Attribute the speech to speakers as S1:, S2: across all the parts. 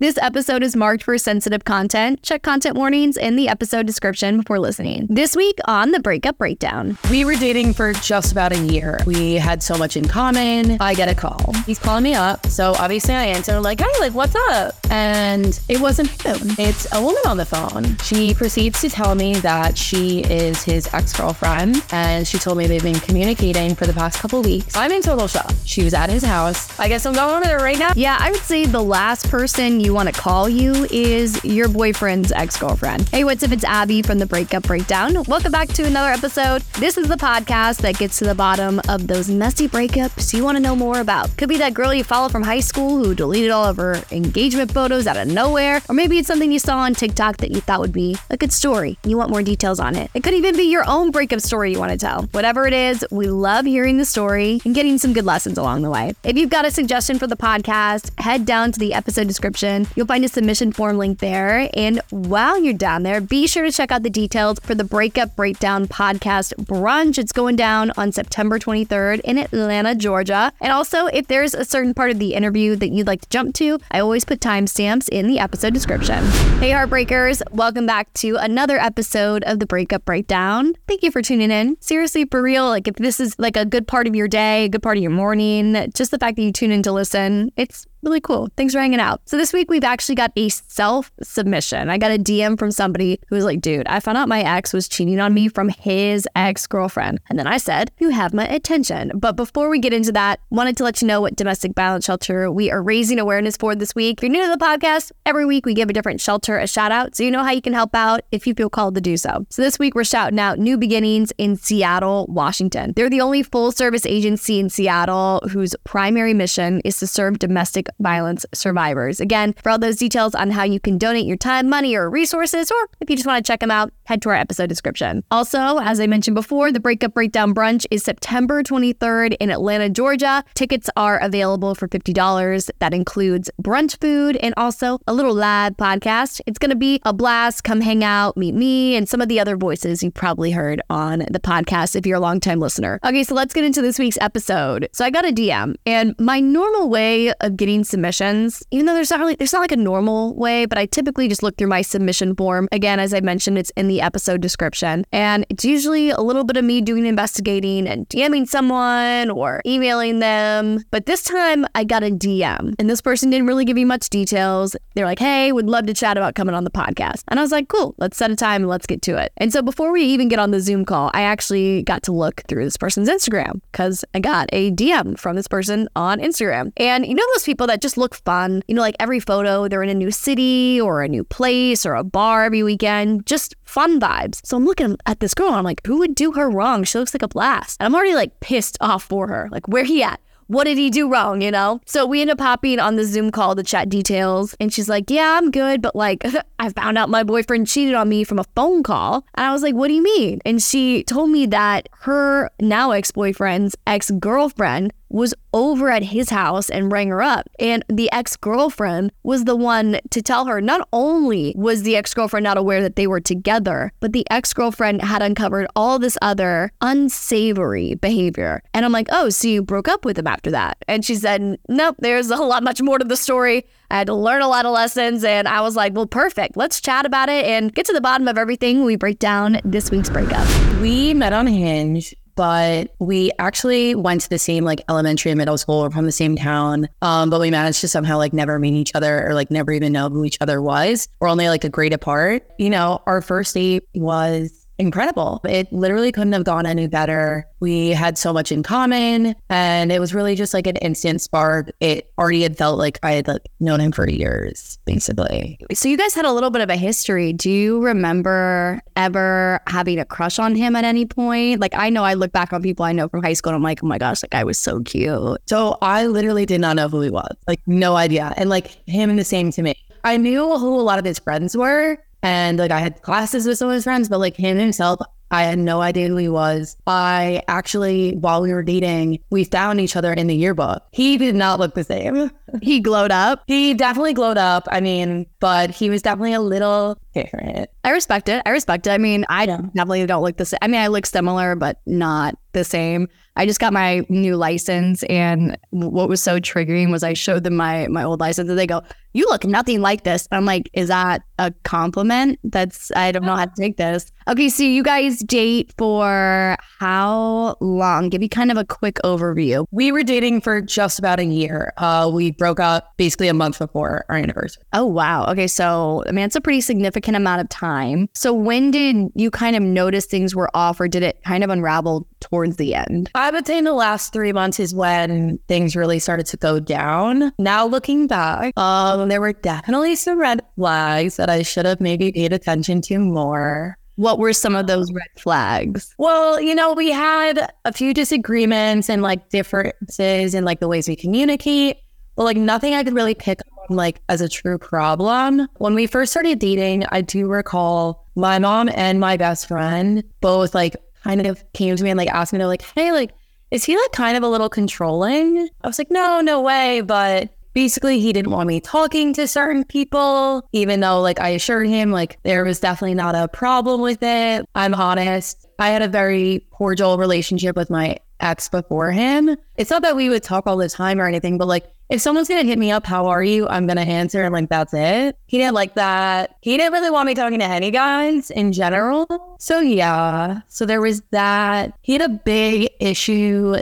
S1: This episode is marked for sensitive content. Check content warnings in the episode description before listening. This week on the Breakup Breakdown.
S2: We were dating for just about a year. We had so much in common. I get a call. He's calling me up. So obviously I answer like, hey, like, what's up? And it wasn't him. It's a woman on the phone. She proceeds to tell me that she is his ex-girlfriend. And she told me they've been communicating for the past couple weeks. I'm in total shock. She was at his house. I guess I'm going over there right now.
S1: Yeah, I would say the last person you want to call you is your boyfriend's ex girlfriend. Hey, what's up? It's Abby from the Breakup Breakdown. Welcome back to another episode. This is the podcast that gets to the bottom of those messy breakups you want to know more about. Could be that girl you follow from high school who deleted all of her engagement photos out of nowhere, or maybe it's something you saw on TikTok that you thought would be a good story. You want more details on it. It could even be your own breakup story you want to tell. Whatever it is, we love hearing the story and getting some good lessons along the way. If you've got a suggestion for the podcast, head down to the episode description. You'll find a submission form link there. And while you're down there, be sure to check out the details for the Breakup Breakdown podcast brunch. It's going down on September 23rd in Atlanta, Georgia. And also, if there's a certain part of the interview that you'd like to jump to, I always put timestamps in the episode description. Hey, Heartbreakers, welcome back to another episode of the Breakup Breakdown. Thank you for tuning in. Seriously, for real, like if this is like a good part of your day, a good part of your morning, just the fact that you tune in to listen, it's really cool. Thanks for hanging out. So this week we've actually got a self submission. I got a DM from somebody who was like, dude, I found out my ex was cheating on me from his ex girlfriend. And then I said, you have my attention. But before we get into that, wanted to let you know what domestic violence shelter we are raising awareness for this week. If you're new to the podcast, every week we give a different shelter a shout out so you know how you can help out if you feel called to do so. So this week we're shouting out New Beginnings in Seattle, Washington. They're the only full service agency in Seattle whose primary mission is to serve domestic violence survivors. Again, for all those details on how you can donate your time, money, or resources, or if you just want to check them out, head to our episode description. Also, as I mentioned before, the Breakup Breakdown Brunch is September 23rd in Atlanta, Georgia. Tickets are available for $50. That includes brunch food and also a little live podcast. It's going to be a blast. Come hang out, meet me, and some of the other voices you've probably heard on the podcast if you're a longtime listener. Okay, so let's get into this week's episode. So I got a DM, and my normal way of getting submissions, even though there's not really there's not like a normal way, but I typically just look through my submission form. Again, as I mentioned, it's in the episode description. And it's usually a little bit of me doing investigating and DMing someone or emailing them. But this time I got a DM and this person didn't really give me much details. They're like, hey, would love to chat about coming on the podcast. And I was like, cool, let's set a time and let's get to it. And so before we even get on the Zoom call, I actually got to look through this person's Instagram because I got a DM from this person on Instagram. And you know those people that just look fun. You know, like every photo, they're in a new city or a new place or a bar every weekend, just fun vibes. So I'm looking at this girl and I'm like, who would do her wrong? She looks like a blast. And I'm already like pissed off for her. Like, where he at? What did he do wrong, you know? So we end up hopping on the Zoom call to chat details. And she's like, Yeah, I'm good. But like, I found out my boyfriend cheated on me from a phone call. And I was like, What do you mean? And she told me that her now ex boyfriend's ex girlfriend was over at his house and rang her up. And the ex girlfriend was the one to tell her not only was the ex girlfriend not aware that they were together, but the ex girlfriend had uncovered all this other unsavory behavior. And I'm like, oh, so you broke up with him after that? And she said, nope, there's a lot much more to the story. I had to learn a lot of lessons. And I was like, well, perfect. Let's chat about it and get to the bottom of everything. We break down this week's breakup.
S2: We met on Hinge but we actually went to the same like elementary and middle school. We're from the same town. Um, but we managed to somehow like never meet each other or like never even know who each other was. We're only like a grade apart. You know, our first date was incredible. It literally couldn't have gone any better. We had so much in common and it was really just like an instant spark. It already had felt like I had like known him for years, basically.
S1: So you guys had a little bit of a history. Do you remember ever having a crush on him at any point? Like I know I look back on people I know from high school and I'm like, oh my gosh, like I was so cute.
S2: So I literally did not know who he was. Like no idea. And like him the same to me. I knew who a lot of his friends were, and like I had classes with some of his friends, but like him himself, I had no idea who he was. I actually, while we were dating, we found each other in the yearbook. He did not look the same.
S1: He glowed up.
S2: He definitely glowed up. I mean, but he was definitely a little different.
S1: I respect it. I respect it. I mean, I don't definitely don't look the same. I mean, I look similar, but not the same. I just got my new license, and what was so triggering was I showed them my my old license, and they go, "You look nothing like this." I'm like, "Is that a compliment?" That's I don't know how to take this. Okay, so you guys date for how long? Give me kind of a quick overview.
S2: We were dating for just about a year. Uh, we broke up basically a month before our anniversary.
S1: Oh wow. Okay, so I mean, it's a pretty significant amount of time. So when did you kind of notice things were off, or did it kind of unravel towards the end?
S2: I would say in the last three months is when things really started to go down. Now looking back, um, there were definitely some red flags that I should have maybe paid attention to more.
S1: What were some of those red flags?
S2: Well, you know, we had a few disagreements and like differences in like the ways we communicate, but like nothing I could really pick on like as a true problem. When we first started dating, I do recall my mom and my best friend both like kind of came to me and like asked me to like, hey, like, is he like kind of a little controlling? I was like, no, no way. But basically he didn't want me talking to certain people, even though like I assured him like there was definitely not a problem with it. I'm honest. I had a very cordial relationship with my ex before him. It's not that we would talk all the time or anything, but like if someone's gonna hit me up, how are you? I'm gonna answer and like that's it. He didn't like that. He didn't really want me talking to any guys in general. So yeah. So there was that. He had a big issue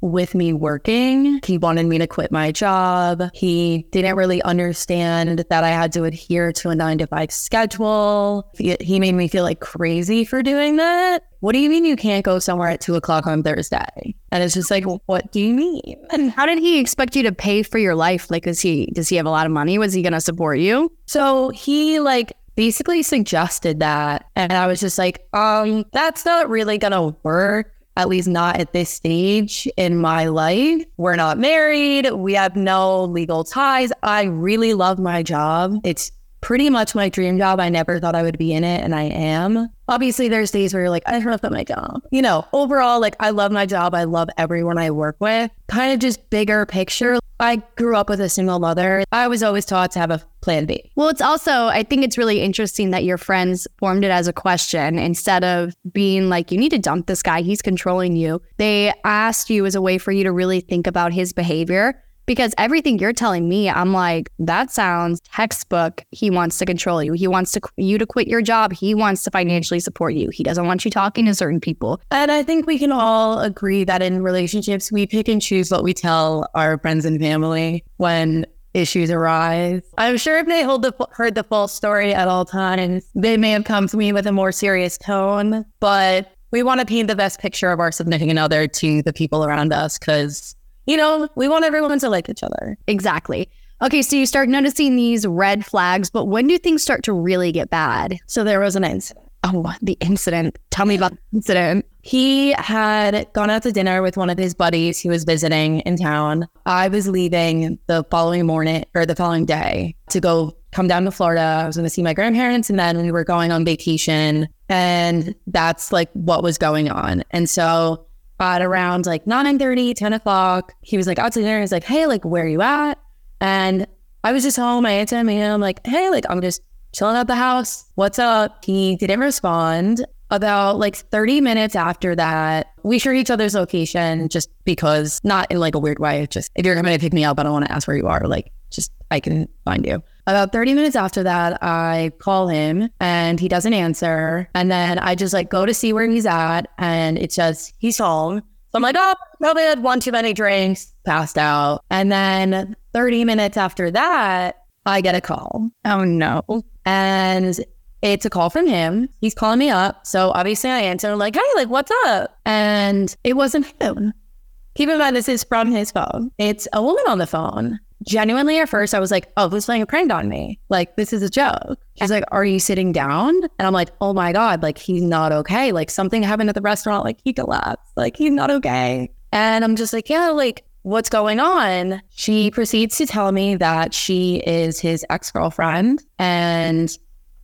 S2: with me working. He wanted me to quit my job. He didn't really understand that I had to adhere to a nine to five schedule. He, made me feel like crazy for doing that. What do you mean you can't go somewhere at two o'clock on Thursday? And it's just like, what do you mean?
S1: And how did he expect you to pay for your life? Like, is he does he have a lot of money? Was he gonna support you?
S2: So he like basically suggested that. And I was just like, um, that's not really gonna work at least not at this stage in my life. We're not married. We have no legal ties. I really love my job. It's pretty much my dream job. I never thought I would be in it, and I am. Obviously, there's days where you're like, I don't know if my job. You know, overall, like, I love my job. I love everyone I work with. Kind of just bigger picture. I grew up with a single mother. I was always taught to have a plan B.
S1: Well, it's also, I think it's really interesting that your friends formed it as a question instead of being like, you need to dump this guy. He's controlling you. They asked you as a way for you to really think about his behavior because everything you're telling me, I'm like, that sounds textbook. He wants to control you. He wants to you to quit your job. He wants to financially support you. He doesn't want you talking to certain people.
S2: And I think we can all agree that in relationships, we pick and choose what we tell our friends and family when issues arise. I'm sure if they the, heard the full story at all times, they may have come to me with a more serious tone, but we want to paint the best picture of our significant other to the people around us because you know, we want everyone to like each other.
S1: Exactly. Okay, so you start noticing these red flags, but when do things start to really get bad?
S2: So there was an incident.
S1: Oh, the incident. Tell me about the incident.
S2: He had gone out to dinner with one of his buddies he was visiting in town. I was leaving the following morning or the following day to go come down to Florida. I was going to see my grandparents and then we were going on vacation. And that's like what was going on. And so around like 9 30, 10 o'clock, he was like out to dinner. He's like, hey, like, where are you at? And I was just home. I answered him and I'm like, hey, like, I'm just chilling at the house. What's up? He didn't respond. About like 30 minutes after that, we shared each other's location just because, not in like a weird way. Just if you're coming to pick me up, I don't want to ask where you are. Like, just I can find you. About 30 minutes after that, I call him and he doesn't answer. And then I just like go to see where he's at and it's just, he's home. So I'm like, oh, probably had one too many drinks, passed out. And then 30 minutes after that, I get a call.
S1: Oh no.
S2: And it's a call from him. He's calling me up. So obviously I answer like, hey, like, what's up? And it wasn't him. Keep in mind, this is from his phone. It's a woman on the phone genuinely at first I was like, oh, who's playing a prank on me? Like, this is a joke. She's like, are you sitting down? And I'm like, oh my God, like he's not okay. Like something happened at the restaurant, like he collapsed. Like he's not okay. And I'm just like, yeah, like what's going on? She mm-hmm. proceeds to tell me that she is his ex-girlfriend and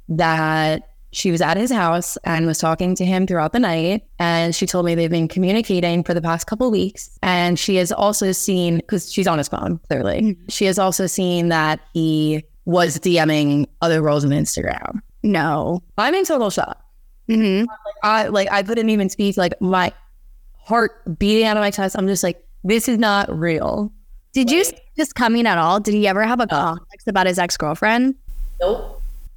S2: that she was at his house and was talking to him throughout the night. And she told me they've been communicating for the past couple weeks. And she has also seen, because she's on his phone, clearly, mm-hmm. she has also seen that he was DMing other girls on Instagram.
S1: No.
S2: I'm in total shock.
S1: Mm-hmm.
S2: I like I couldn't even speak. Like my heart beating out of my chest. I'm just like, this is not real.
S1: Did you see this coming at all? Did he ever have a complex about his ex girlfriend?
S2: Nope.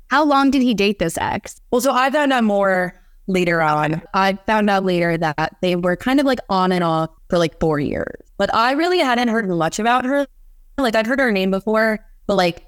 S1: How long did he date this ex?
S2: Well, so I found out more later on. I found out later that they were kind of like on and off for like four years. But I really hadn't heard much about her. Like I'd heard her name before, but like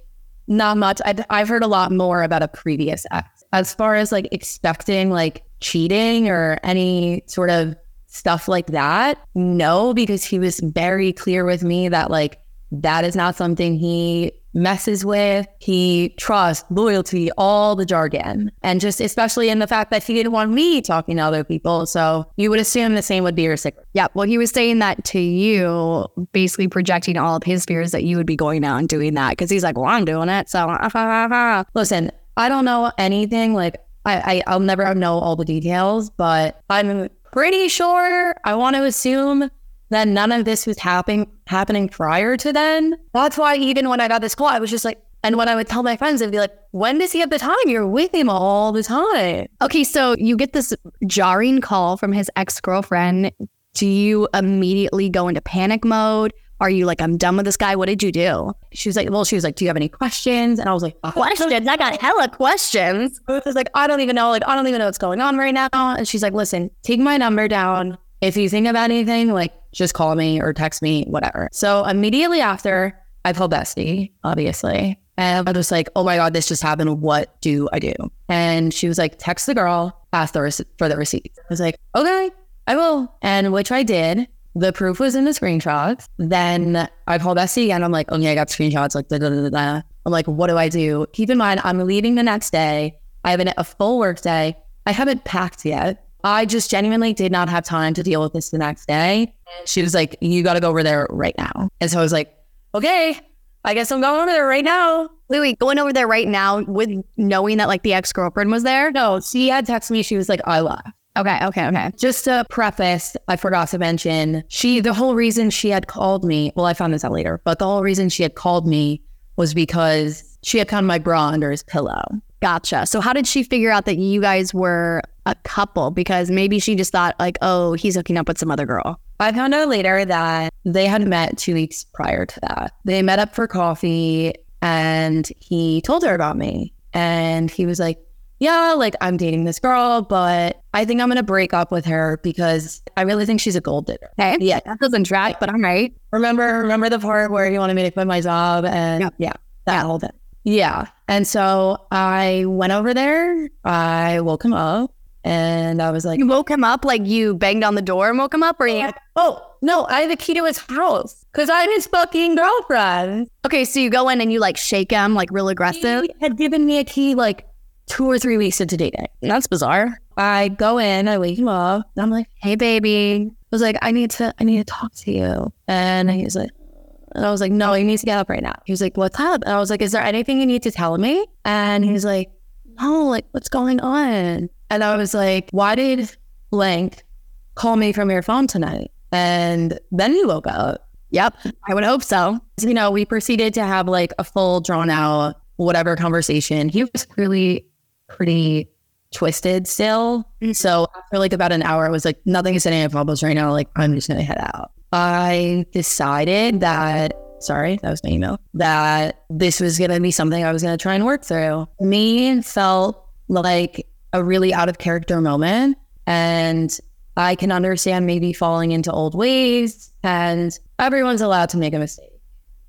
S2: not much. I've, I've heard a lot more about a previous ex. As far as like expecting like cheating or any sort of stuff like that, no, because he was very clear with me that like that is not something he messes with. He trusts, loyalty, all the jargon. And just especially in the fact that he didn't want me talking to other people. So you would assume the same would be your secret.
S1: Yeah. Well, he was saying that to you, basically projecting all of his fears that you would be going out and doing that because he's like, well, I'm doing it. So
S2: listen, I don't know anything. Like, I, I, I'll never know all the details, but I'm pretty sure I want to assume that none of this was happening happening prior to then. That's why even when I got this call, I was just like, and when I would tell my friends, they'd be like, when does he have the time? You're with him all the time.
S1: Okay, so you get this jarring call from his ex girlfriend. Do you immediately go into panic mode? Are you like, I'm done with this guy? What did you do?
S2: She was like, well, she was like, do you have any questions? And I was like,
S1: questions? I got hella questions.
S2: I was like, I don't even know. Like, I don't even know what's going on right now. And she's like, listen, take my number down. If you think about anything, like just call me or text me, whatever. So immediately after, I called Bestie, obviously. And I was like, oh my God, this just happened. What do I do? And she was like, text the girl, ask the rec- for the receipt. I was like, okay, I will. And which I did. The proof was in the screenshots. Then I called Bestie again. I'm like, okay, I got screenshots. Like, da, da, da, da. I'm like, what do I do? Keep in mind, I'm leaving the next day. I have an, a full work day. I haven't packed yet. I just genuinely did not have time to deal with this the next day. She was like, You got to go over there right now. And so I was like, Okay, I guess I'm going over there right now.
S1: Wait, wait, going over there right now with knowing that like the ex girlfriend was there?
S2: No, she had texted me. She was like, I left.
S1: Okay, okay, okay.
S2: Just to preface, I forgot to mention, she, the whole reason she had called me, well, I found this out later, but the whole reason she had called me was because she had found my bra under his pillow.
S1: Gotcha. So how did she figure out that you guys were a couple? Because maybe she just thought like, oh, he's hooking up with some other girl.
S2: I found out later that they had met two weeks prior to that. They met up for coffee and he told her about me. And he was like, yeah, like I'm dating this girl, but I think I'm going to break up with her because I really think she's a gold digger.
S1: Okay. Yeah. That doesn't track, but I'm right.
S2: Remember, remember the part where he wanted me to quit my job and yeah, yeah that yeah. whole thing. Yeah. And so I went over there. I woke him up and I was like,
S1: You woke him up? Like you banged on the door and woke him up? Or you?
S2: Oh, no, I have the key to his house because I'm his fucking girlfriend.
S1: Okay. So you go in and you like shake him like real aggressive?
S2: He had given me a key like two or three weeks into dating.
S1: That's bizarre.
S2: I go in, I wake him up, and I'm like, Hey, baby. I was like, I need to, I need to talk to you. And he's like, and I was like, no, you need to get up right now. He was like, what's up? And I was like, is there anything you need to tell me? And he's like, no, like, what's going on? And I was like, why did blank call me from your phone tonight? And then he woke up.
S1: Yep, I would hope so.
S2: You know, we proceeded to have like a full drawn out whatever conversation. He was really pretty twisted still. Mm-hmm. So after like about an hour, I was like, nothing is in any problems right now. Like, I'm just gonna head out. I decided that, sorry, that was my email, that this was going to be something I was going to try and work through. Me felt like a really out of character moment. And I can understand maybe falling into old ways, and everyone's allowed to make a mistake.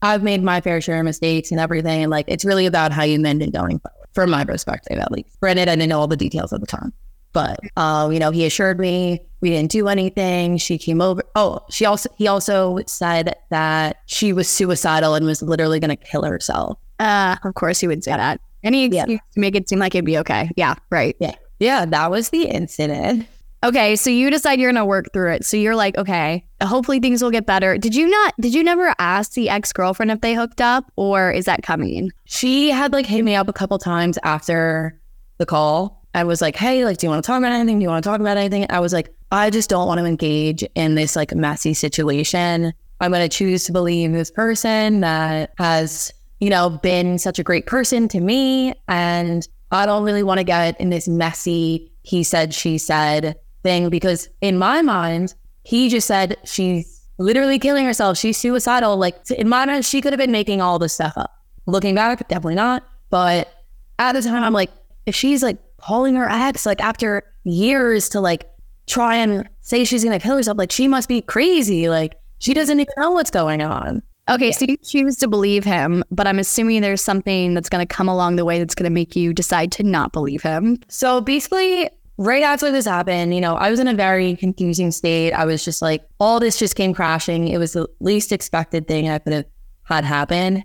S2: I've made my fair share of mistakes and everything. Like, it's really about how you mend it going forward, from my perspective, at least. Granted, I didn't know all the details at the time. But um, you know, he assured me we didn't do anything. She came over. Oh, she also he also said that she was suicidal and was literally going to kill herself.
S1: Uh, of course he would say that. Any excuse yeah. to make it seem like it'd be okay. Yeah, right.
S2: Yeah, yeah. That was the incident.
S1: Okay, so you decide you're gonna work through it. So you're like, okay, hopefully things will get better. Did you not? Did you never ask the ex girlfriend if they hooked up, or is that coming?
S2: She had like hit me up a couple times after the call I was like, hey, like, do you want to talk about anything? Do you want to talk about anything? I was like, I just don't want to engage in this like messy situation. I'm going to choose to believe this person that has, you know, been such a great person to me. And I don't really want to get in this messy, he said, she said thing because in my mind, he just said she's literally killing herself. She's suicidal. Like in my mind, she could have been making all this stuff up. Looking back, definitely not. But at the time, I'm like, if she's like calling her ex, like after years to like try and say she's gonna kill herself, like she must be crazy. Like she doesn't even know what's going on.
S1: Okay, yeah. so you choose to believe him, but I'm assuming there's something that's going to come along the way that's going to make you decide to not believe him.
S2: So basically, right after this happened, you know, I was in a very confusing state. I was just like, all this just came crashing. It was the least expected thing I could have had happen.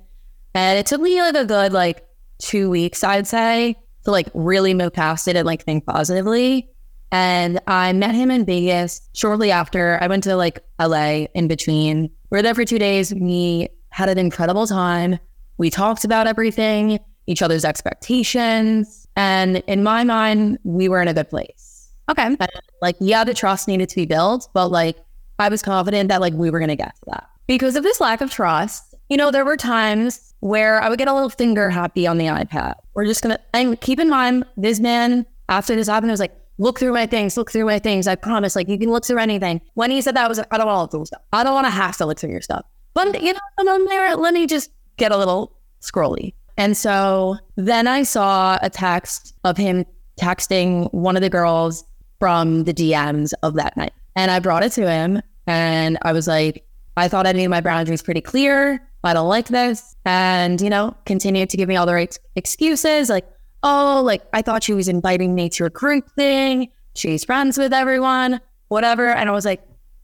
S2: And it took me like a good like two weeks, I'd say, to like really move past it and like think positively. And I met him in Vegas shortly after. I went to like LA in between. We were there for two days. We had an incredible time. We talked about everything, each other's expectations. And in my mind, we were in a good place.
S1: Okay. And,
S2: like, yeah, the trust needed to be built, but like I was confident that like we were going to get to that. Because of this lack of trust, you know, there were times where I would get a little finger happy on the iPad. We're just going to, and keep in mind, this man, after this happened, was like, look through my things, look through my things. I promise, like you can look through anything. When he said that, I was like, I don't want to look through stuff. I don't want to have to look through your stuff. But you know, I'm there. Let me just get a little scrolly. And so then I saw a text of him texting one of the girls from the DMs of that night. And I brought it to him and I was like, I thought I made my boundaries pretty clear. I don't like this. And, you know, continued to give me all the right excuses. Like, oh, like I thought she was inviting me to a group thing. She's friends with everyone, whatever. And I was like,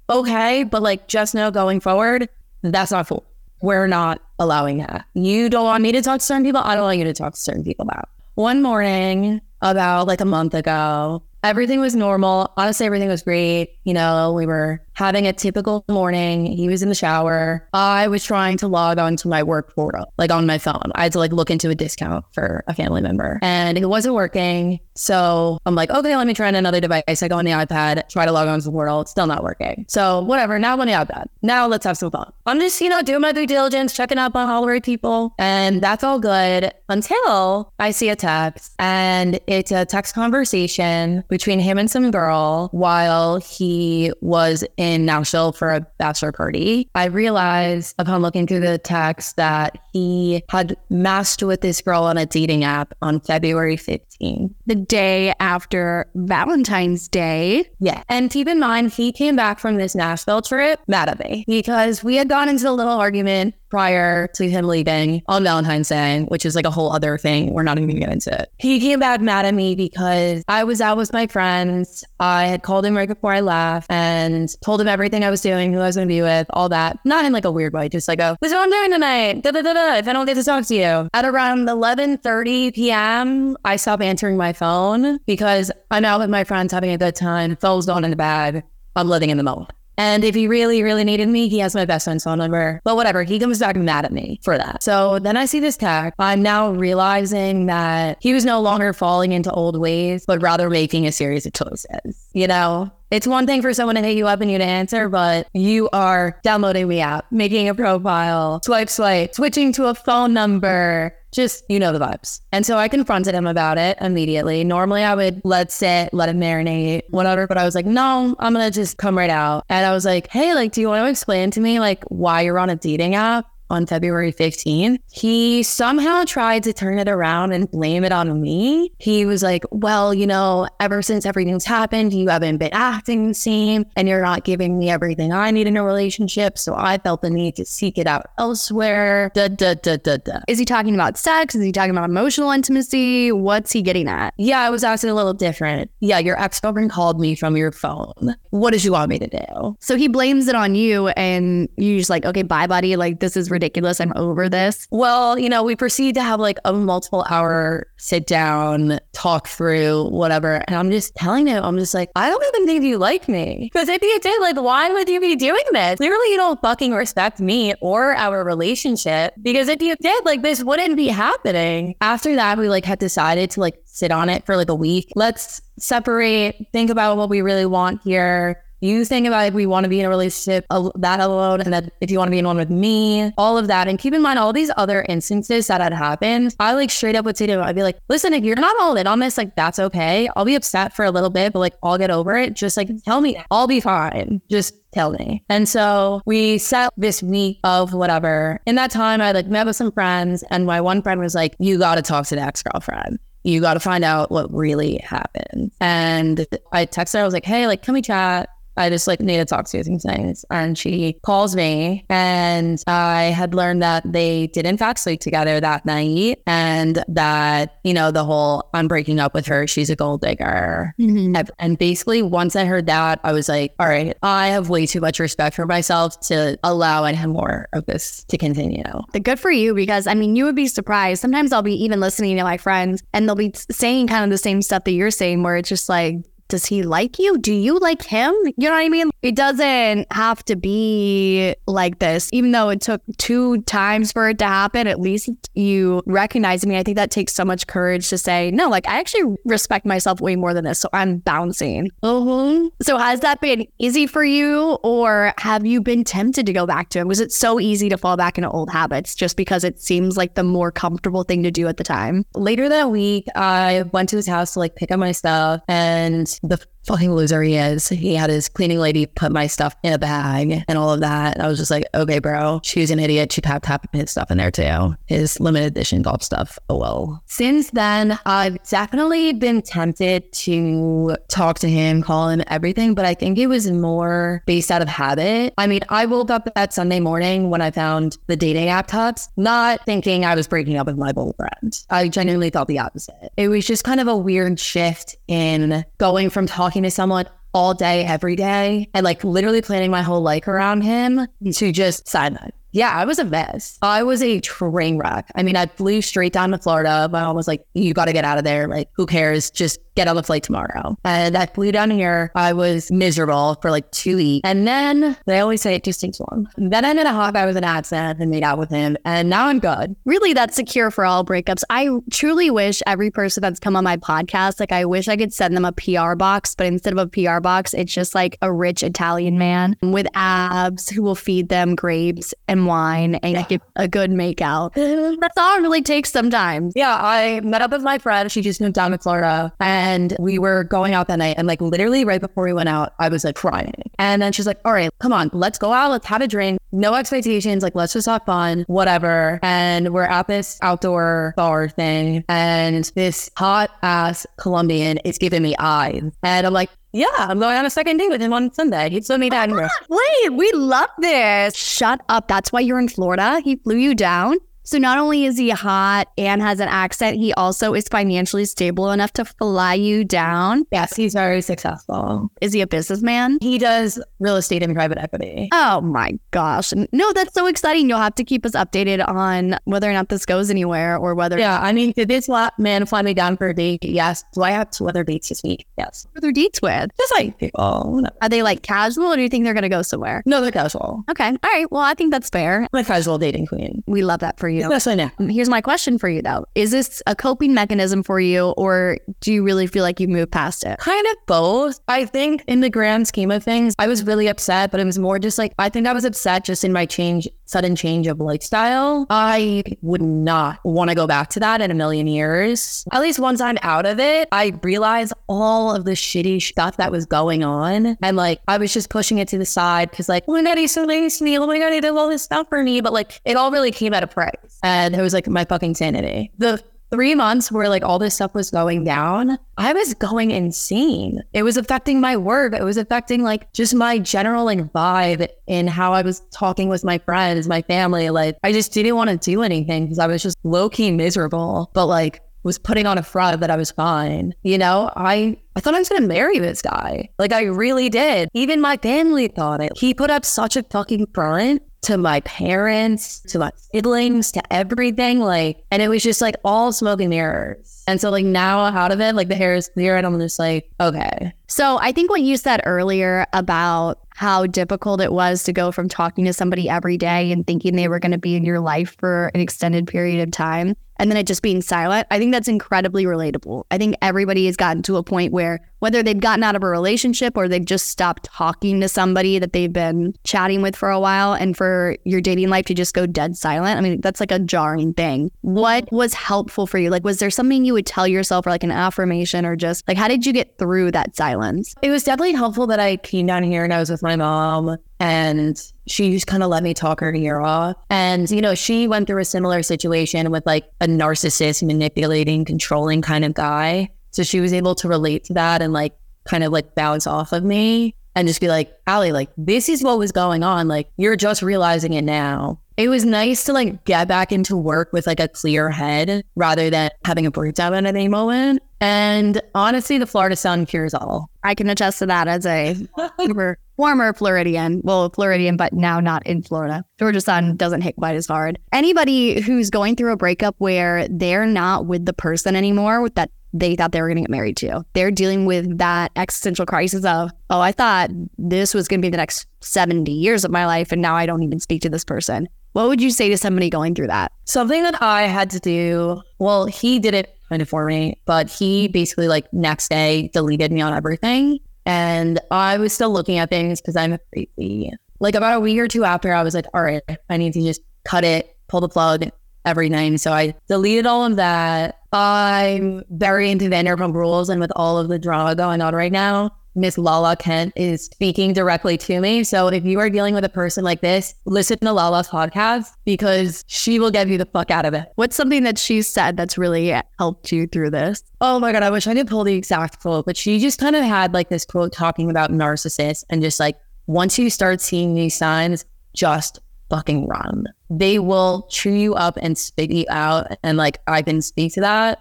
S2: okay, but like just know going forward, that's not cool. We're not allowing that. You don't want me to talk to certain people. I don't want you to talk to certain people about. One morning, about like a month ago, everything was normal. Honestly, everything was great. You know, we were having a typical morning. He was in the shower. I was trying to log on to my work portal, like on my phone. I had to like look into a discount for a family member and it wasn't working. So I'm like, okay, let me try on another device. I go on the iPad, try to log on to the portal. It's still not working. So whatever. Now I'm on the iPad. Now let's have some fun. I'm just, you know, doing my due diligence, checking up on right people. And that's all good until I see a text and it's a text conversation between him and some girl while he was in Nashville for a bachelor party. I realized upon looking through the text that he had matched with this girl on a dating app on February 15th.
S1: The day after Valentine's Day.
S2: Yeah. And keep in mind, he came back from this Nashville trip mad at me because we had gone into a little argument prior to him leaving on Valentine's Day, which is like a whole other thing. We're not even gonna get into it. He came back mad at me because I was out with my friends. I had called him right before I left and told him everything I was doing, who I was gonna be with, all that. Not in like a weird way, just like oh, this is what I'm doing tonight. Da, da, da, da, if I don't get to talk to you. At around 11:30 p.m., I stop answering my phone because I'm out with my friends having a good time. Phone's on in the bag. I'm living in the moment. And if he really, really needed me, he has my best friend's phone number. But whatever, he comes back mad at me for that. So then I see this tag. I'm now realizing that he was no longer falling into old ways, but rather making a series of choices. You know, it's one thing for someone to hit you up and you to answer, but you are downloading the app, making a profile, swipe, swipe, switching to a phone number, just you know the vibes. And so I confronted him about it immediately. Normally I would let sit, let it marinate, whatever. But I was like, no, I'm gonna just come right out. And I was like, hey, like, do you want to explain to me like why you're on a dating app? On February 15th, he somehow tried to turn it around and blame it on me. He was like, Well, you know, ever since everything's happened, you haven't been acting the same and you're not giving me everything I need in a relationship. So I felt the need to seek it out elsewhere. Da, da, da, da, da.
S1: Is he talking about sex? Is he talking about emotional intimacy? What's he getting at?
S2: Yeah, I was asking a little different. Yeah, your ex girlfriend called me from your phone. What does you want me to do?
S1: So he blames it on you and you're just like, okay, bye, buddy. Like, this is ridiculous. I'm over this.
S2: Well, you know, we proceed to have like a multiple hour sit down, talk through whatever. And I'm just telling him, I'm just like, I don't even think you like me. Because if you did, like, why would you be doing this? Clearly, you don't fucking respect me or our relationship. Because if you did, like, this wouldn't be happening. After that, we like had decided to like sit on it for like a week. Let's separate, think about what we really want here you think about if we want to be in a relationship, that alone, and that if you want to be in one with me, all of that. And keep in mind all these other instances that had happened. I like straight up would say to him, I'd be like, listen, if you're not all in on this, like that's okay. I'll be upset for a little bit, but like I'll get over it. Just like tell me, I'll be fine. Just tell me. And so we set this week of whatever. In that time, I like met with some friends, and my one friend was like, You got to talk to the ex girlfriend. You got to find out what really happened. And I texted her, I was like, Hey, like, can we chat? I just like need to talk to you some things. And she calls me and I had learned that they did in fact sleep together that night and that, you know, the whole I'm breaking up with her, she's a gold digger.
S1: Mm-hmm.
S2: And basically once I heard that, I was like, all right, I have way too much respect for myself to allow any more of this to continue.
S1: Good for you because I mean, you would be surprised. Sometimes I'll be even listening to my friends and they'll be saying kind of the same stuff that you're saying, where it's just like, does he like you? Do you like him? You know what I mean? It doesn't have to be like this. Even though it took two times for it to happen, at least you recognize me. I think that takes so much courage to say, no, like I actually respect myself way more than this. So I'm bouncing.
S2: Mm-hmm.
S1: So has that been easy for you or have you been tempted to go back to him? Was it so easy to fall back into old habits just because it seems like the more comfortable thing to do at the time?
S2: Later that week, I went to his house to like pick up my stuff and the fucking loser he is. He had his cleaning lady put my stuff in a bag and all of that. I was just like, okay, bro, she's an idiot. She tapped tap his stuff in there too. His limited edition golf stuff. Oh well. Since then, I've definitely been tempted to talk to him, call him everything, but I think it was more based out of habit. I mean, I woke up that Sunday morning when I found the dating app tots, not thinking I was breaking up with my boyfriend. I genuinely thought the opposite. It was just kind of a weird shift in going from talking to someone all day, every day, and like literally planning my whole life around him to just sign that. Yeah, I was a mess. I was a train wreck. I mean, I flew straight down to Florida. My mom was like, you got to get out of there. Like, who cares? Just get on the flight tomorrow. And I flew down here. I was miserable for like two weeks. And then they always say it just takes long. Then I met a hot guy with an accent and made out with him. And now I'm good.
S1: Really, that's secure for all breakups. I truly wish every person that's come on my podcast, like, I wish I could send them a PR box, but instead of a PR box, it's just like a rich Italian man with abs who will feed them grapes and wine and give a good makeout. That's all it really takes sometimes.
S2: Yeah, I met up with my friend. She just moved down to Florida and we were going out that night. And like literally right before we went out, I was like crying. And then she's like, all right, come on, let's go out. Let's have a drink. No expectations. Like, let's just have fun, whatever. And we're at this outdoor bar thing. And this hot ass Colombian is giving me eyes. And I'm like, yeah, I'm going on a second date with him on Sunday. He told me that.
S1: Ah, wait, we love this. Shut up. That's why you're in Florida. He flew you down. So not only is he hot and has an accent, he also is financially stable enough to fly you down.
S2: Yes, he's very successful.
S1: Is he a businessman?
S2: He does real estate and private equity.
S1: Oh my gosh. No, that's so exciting. You'll have to keep us updated on whether or not this goes anywhere or whether
S2: Yeah, I mean, did this man fly me down for a date? Yes. Do I have two other dates this week? Yes.
S1: who their dates with.
S2: Just like people. No,
S1: Are they like casual or do you think they're going to go somewhere?
S2: no they're casual.
S1: Okay. All right. Well, I think that's fair.
S2: I'm a casual dating queen.
S1: We love that for you.
S2: Especially know.
S1: Mm, here's my question for you though. Is this a coping mechanism for you or do you really feel like you've moved past it?
S2: Kind of both. I think in the grand scheme of things, I was really upset, but it was more just like I think I was upset just in my change, sudden change of lifestyle. I would not want to go back to that in a million years. At least once I'm out of it, I realize all of the shitty stuff that was going on. And like I was just pushing it to the side because like, oh my god, he's so nice to me. Oh my god, he did all this stuff for me. But like it all really came at a price. And it was like my fucking sanity. The three months where like all this stuff was going down, I was going insane. It was affecting my work. It was affecting like just my general like vibe in how I was talking with my friends, my family. Like I just didn't want to do anything because I was just low key miserable, but like was putting on a front that I was fine. You know, I I thought I was gonna marry this guy. Like I really did. Even my family thought it. He put up such a fucking front to my parents, to my siblings, to everything. Like, and it was just like all smoke and mirrors. And so like now out of it, like the hair is clear and I'm just like, okay.
S1: So I think what you said earlier about how difficult it was to go from talking to somebody every day and thinking they were going to be in your life for an extended period of time and then it just being silent, I think that's incredibly relatable. I think everybody has gotten to a point where whether they've gotten out of a relationship or they've just stopped talking to somebody that they've been chatting with for a while and for your dating life to just go dead silent. I mean, that's like a jarring thing. What was helpful for you? Like, was there something you would tell yourself or like an affirmation or just like, how did you get through that silence?
S2: It was definitely helpful that I came down here and I was with my mom and she just kind of let me talk her ear off. And, you know, she went through a similar situation with like a narcissist, manipulating, controlling kind of guy. So she was able to relate to that and like kind of like bounce off of me and just be like, Allie, like, this is what was going on. Like, you're just realizing it now. It was nice to like get back into work with like a clear head rather than having a breakdown at any moment. And honestly, the Florida sun cures all.
S1: I can attest to that as a former, Floridian. Well, Floridian, but now not in Florida. Georgia sun doesn't hit quite as hard. Anybody who's going through a breakup where they're not with the person anymore that they thought they were going to get married to. They're dealing with that existential crisis of, oh, I thought this was going to be the next 70 years of my life, and now I don't even speak to this person. What would you say to somebody going through that?
S2: Something that I had to do, well, he did it kind of for me, but he basically, like, next day deleted me on everything. And I was still looking at things because I'm a crazy. Like, about a week or two after, I was like, all right, I need to just cut it, pull the plug, everything. So I deleted all of that. I'm very into Vanderpump Rules, and with all of the drama going on right now, Miss Lala Kent is speaking directly to me. So if you are dealing with a person like this, listen to Lala's podcast because she will get you the fuck out of it.
S1: What's something that she said that's really helped you through this?
S2: Oh my God, I wish I could pull the exact quote, but she just kind of had like this quote talking about narcissists and just like, once you start seeing these signs, just fucking run. They will chew you up and spit you out. And like, I can speak to that.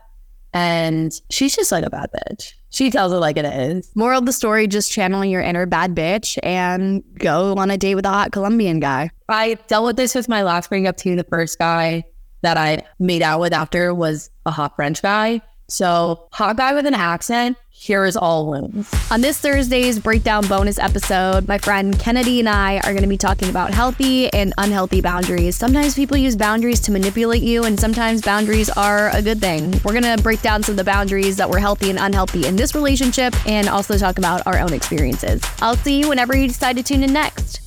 S2: And she's just like a bad bitch. She tells it like it is.
S1: Moral of the story just channeling your inner bad bitch and go on a date with a hot Colombian guy.
S2: I dealt with this with my last breakup too. The first guy that I made out with after was a hot French guy. So, hot guy with an accent, here is all wounds.
S1: On this Thursday's breakdown bonus episode, my friend Kennedy and I are going to be talking about healthy and unhealthy boundaries. Sometimes people use boundaries to manipulate you, and sometimes boundaries are a good thing. We're going to break down some of the boundaries that were healthy and unhealthy in this relationship and also talk about our own experiences. I'll see you whenever you decide to tune in next.